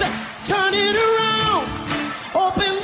Turn it around. Open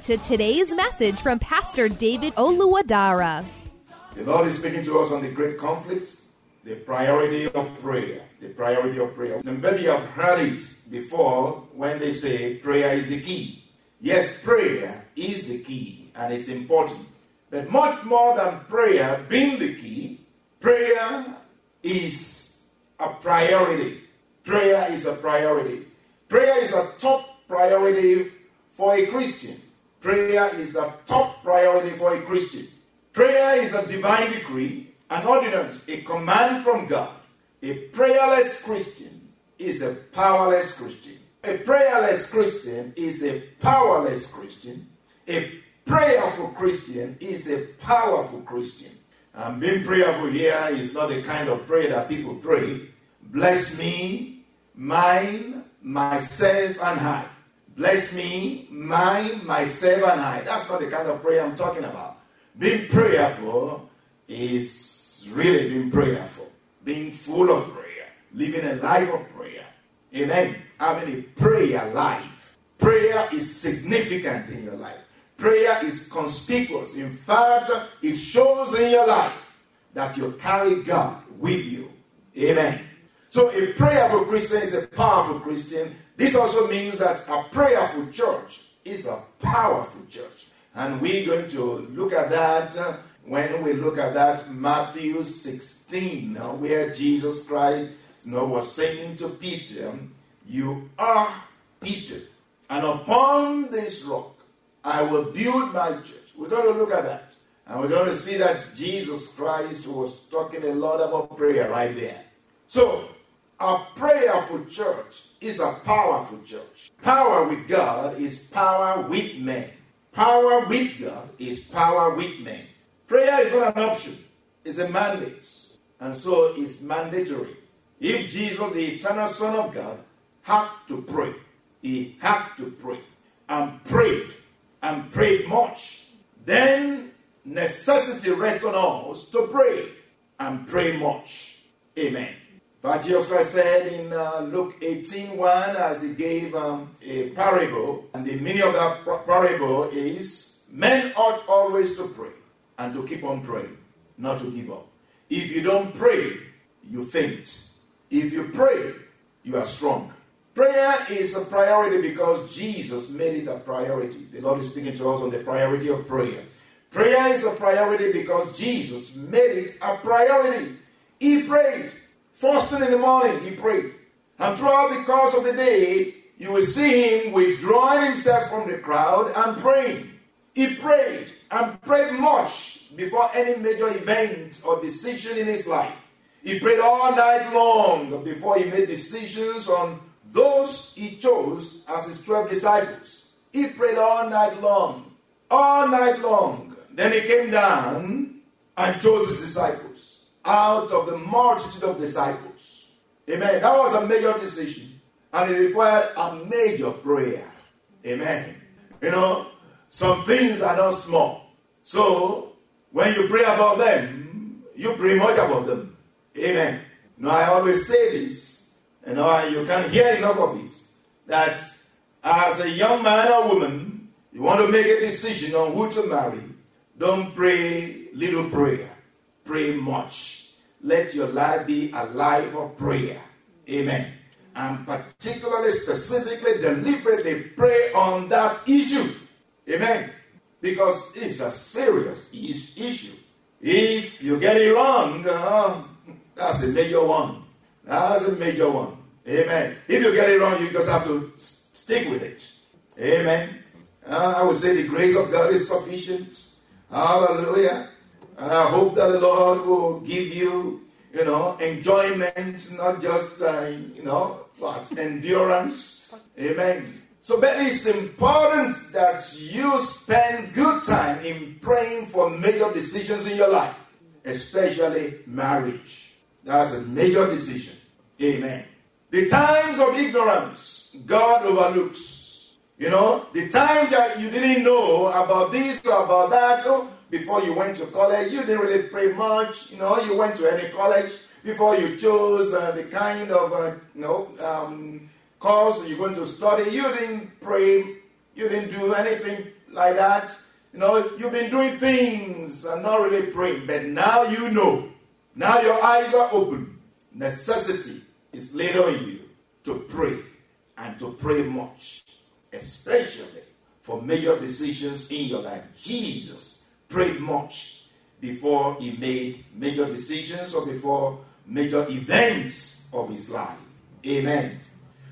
to today's message from Pastor David Oluwadara. The Lord is speaking to us on the great conflict, the priority of prayer. The priority of prayer. Maybe you've heard it before when they say prayer is the key. Yes, prayer is the key and it's important. But much more than prayer being the key, prayer is a priority. Prayer is a priority. Prayer is a top priority for a Christian. Prayer is a top priority for a Christian. Prayer is a divine decree, an ordinance, a command from God. A prayerless Christian is a powerless Christian. A prayerless Christian is a powerless Christian. A prayerful Christian is a powerful Christian. And being prayerful here is not the kind of prayer that people pray. Bless me, mine, myself, and I. Bless me, mine, myself, and I. That's not the kind of prayer I'm talking about. Being prayerful is really being prayerful, being full of prayer, living a life of prayer. Amen. Having a prayer life. Prayer is significant in your life. Prayer is conspicuous. In fact, it shows in your life that you carry God with you. Amen. So, a prayerful Christian is a powerful Christian. This also means that a prayerful church is a powerful church. And we're going to look at that uh, when we look at that Matthew 16, uh, where Jesus Christ you know, was saying to Peter, You are Peter, and upon this rock I will build my church. We're going to look at that. And we're going to see that Jesus Christ was talking a lot about prayer right there. So, a prayerful church is a powerful church. Power with God is power with men. Power with God is power with men. Prayer is not an option, it's a mandate. And so it's mandatory. If Jesus, the eternal Son of God, had to pray, he had to pray and prayed and prayed much, then necessity rests on us to pray and pray much. Amen. But Jesus Christ said in uh, Luke 18 1, as he gave um, a parable, and the meaning of that parable is men ought always to pray and to keep on praying, not to give up. If you don't pray, you faint. If you pray, you are strong. Prayer is a priority because Jesus made it a priority. The Lord is speaking to us on the priority of prayer. Prayer is a priority because Jesus made it a priority. He prayed. First thing in the morning, he prayed. And throughout the course of the day, you will see him withdrawing himself from the crowd and praying. He prayed and prayed much before any major event or decision in his life. He prayed all night long before he made decisions on those he chose as his 12 disciples. He prayed all night long, all night long. Then he came down and chose his disciples out of the multitude of disciples. Amen. That was a major decision and it required a major prayer. Amen. You know, some things are not small. So when you pray about them, you pray much about them. Amen. Know, I always say this, and you can't hear enough of it, that as a young man or woman, you want to make a decision on who to marry, don't pray little prayer, pray much. Let your life be a life of prayer. Amen. And particularly, specifically, deliberately pray on that issue. Amen. Because it's a serious issue. If you get it wrong, uh, that's a major one. That's a major one. Amen. If you get it wrong, you just have to stick with it. Amen. Uh, I would say the grace of God is sufficient. Hallelujah. And I hope that the Lord will give you, you know, enjoyment, not just, uh, you know, what, endurance. Amen. So, but it's important that you spend good time in praying for major decisions in your life, especially marriage. That's a major decision. Amen. The times of ignorance, God overlooks. You know, the times that you didn't know about this or about that, oh, before you went to college, you didn't really pray much. You know, you went to any college before you chose uh, the kind of, uh, you know, um, course you're going to study. You didn't pray. You didn't do anything like that. You know, you've been doing things and not really praying. But now you know. Now your eyes are open. Necessity is laid on you to pray and to pray much, especially for major decisions in your life. Jesus prayed much before he made major decisions or before major events of his life. Amen.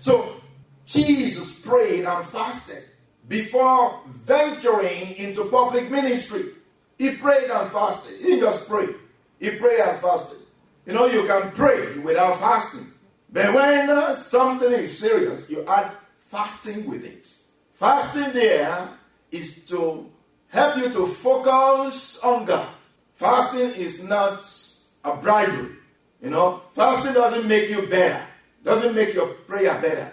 So Jesus prayed and fasted before venturing into public ministry. He prayed and fasted. He just prayed. He prayed and fasted. You know, you can pray without fasting. But when uh, something is serious, you add fasting with it. Fasting there is to help you to focus on God. Fasting is not a bribery. You know, fasting doesn't make you better doesn't make your prayer better.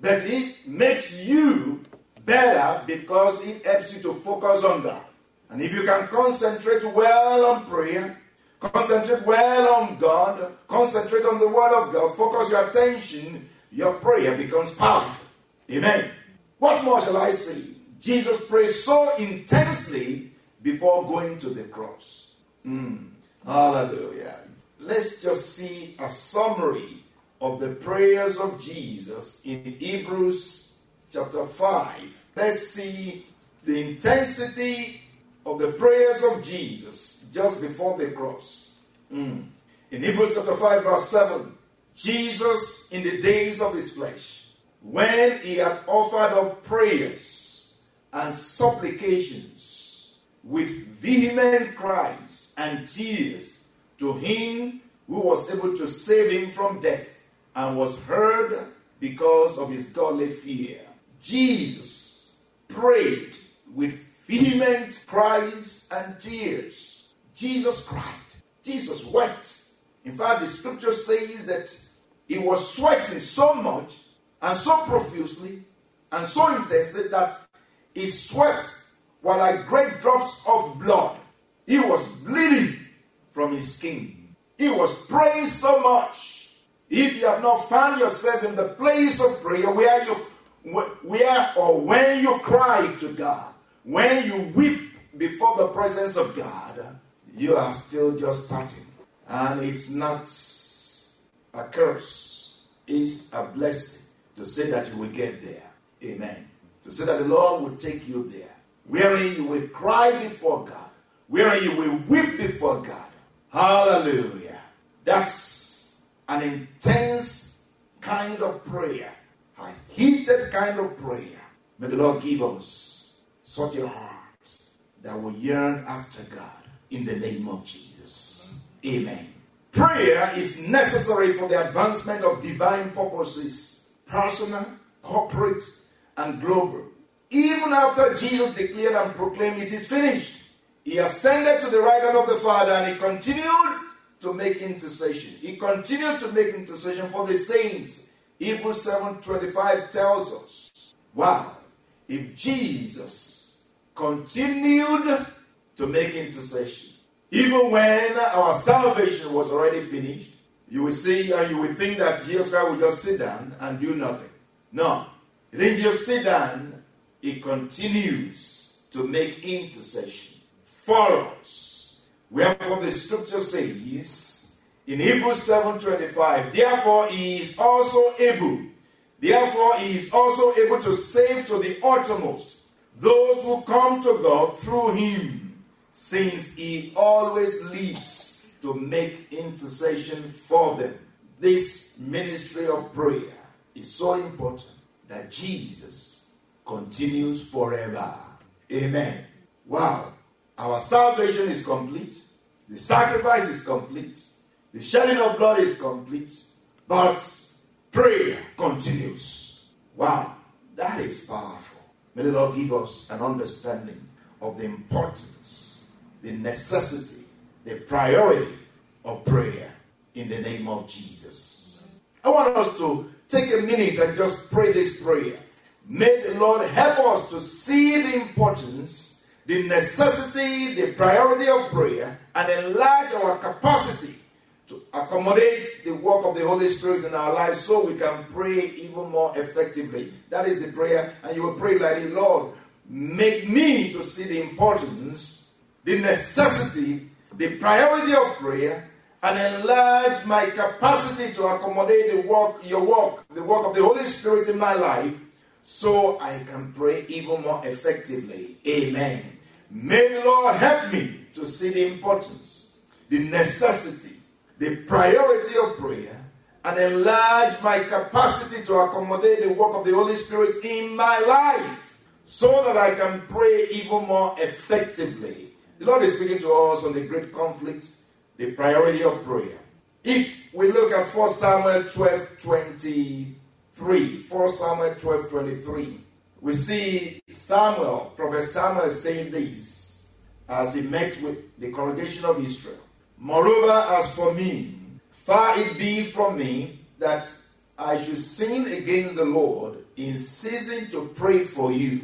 But it makes you better because it helps you to focus on God. And if you can concentrate well on prayer, concentrate well on God, concentrate on the Word of God, focus your attention, your prayer becomes powerful. Amen. What more shall I say? Jesus prayed so intensely before going to the cross. Mm. Hallelujah. Let's just see a summary of the prayers of Jesus in Hebrews chapter 5. Let's see the intensity of the prayers of Jesus just before the cross. Mm. In Hebrews chapter 5, verse 7, Jesus, in the days of his flesh, when he had offered up prayers and supplications with vehement cries and tears to him who was able to save him from death, and was heard because of his godly fear. Jesus prayed with vehement cries and tears. Jesus cried. Jesus wept. In fact, the scripture says that he was sweating so much and so profusely and so intensely that he sweat were like great drops of blood. He was bleeding from his skin. He was praying so much if you have not found yourself in the place of prayer where you where or when you cry to God, when you weep before the presence of God, you are still just starting. And it's not a curse, it's a blessing to say that you will get there. Amen. To say that the Lord will take you there, wherein you will cry before God, wherein you will weep before God. Hallelujah. That's an intense kind of prayer, a heated kind of prayer. May the Lord give us such a heart that will yearn after God in the name of Jesus. Amen. Prayer is necessary for the advancement of divine purposes, personal, corporate, and global. Even after Jesus declared and proclaimed it is finished, he ascended to the right hand of the Father and he continued to make intercession. He continued to make intercession for the saints. Hebrews 7:25 tells us, wow, if Jesus continued to make intercession, even when our salvation was already finished, You will see and you will think that Jesus Christ will just sit down and do nothing. No. He didn't just sit down, he continues to make intercession for us. Wherefore the scripture says in Hebrews 7:25, therefore he is also able, therefore he is also able to save to the uttermost those who come to God through him, since he always lives to make intercession for them. This ministry of prayer is so important that Jesus continues forever. Amen. Wow. Our salvation is complete. The sacrifice is complete. The shedding of blood is complete. But prayer continues. Wow. That is powerful. May the Lord give us an understanding of the importance, the necessity, the priority of prayer in the name of Jesus. I want us to take a minute and just pray this prayer. May the Lord help us to see the importance, the necessity, the priority of prayer, and enlarge our capacity to accommodate the work of the Holy Spirit in our lives so we can pray even more effectively. That is the prayer, and you will pray like the Lord. Make me to see the importance, the necessity, the priority of prayer, and enlarge my capacity to accommodate the work, your work, the work of the Holy Spirit in my life, so I can pray even more effectively. Amen. May the Lord help me to see the importance, the necessity, the priority of prayer, and enlarge my capacity to accommodate the work of the Holy Spirit in my life, so that I can pray even more effectively. The Lord is speaking to us on the great conflict the priority of prayer. If we look at 1 Samuel 12 23, 1 Samuel 12 23, we see Samuel, Prophet Samuel, saying this as he met with the congregation of Israel. Moreover, as for me, far it be from me that I should sin against the Lord in ceasing to pray for you,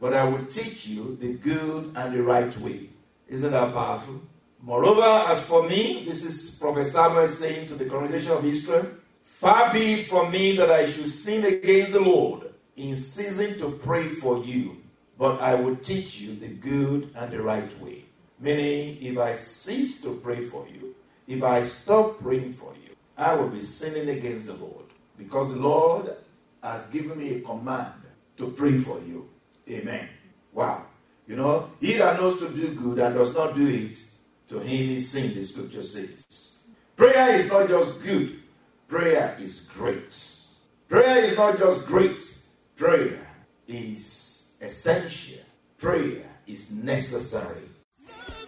but I will teach you the good and the right way. Isn't that powerful? Moreover, as for me, this is Prophet Samuel saying to the congregation of Israel, far be it from me that I should sin against the Lord in ceasing to pray for you, but I will teach you the good and the right way. Meaning, if I cease to pray for you, if I stop praying for you, I will be sinning against the Lord because the Lord has given me a command to pray for you. Amen. Wow. You know, he that knows to do good and does not do it, to him is sin, the scripture says. Prayer is not just good, prayer is great. Prayer is not just great, prayer is essential. Prayer is necessary.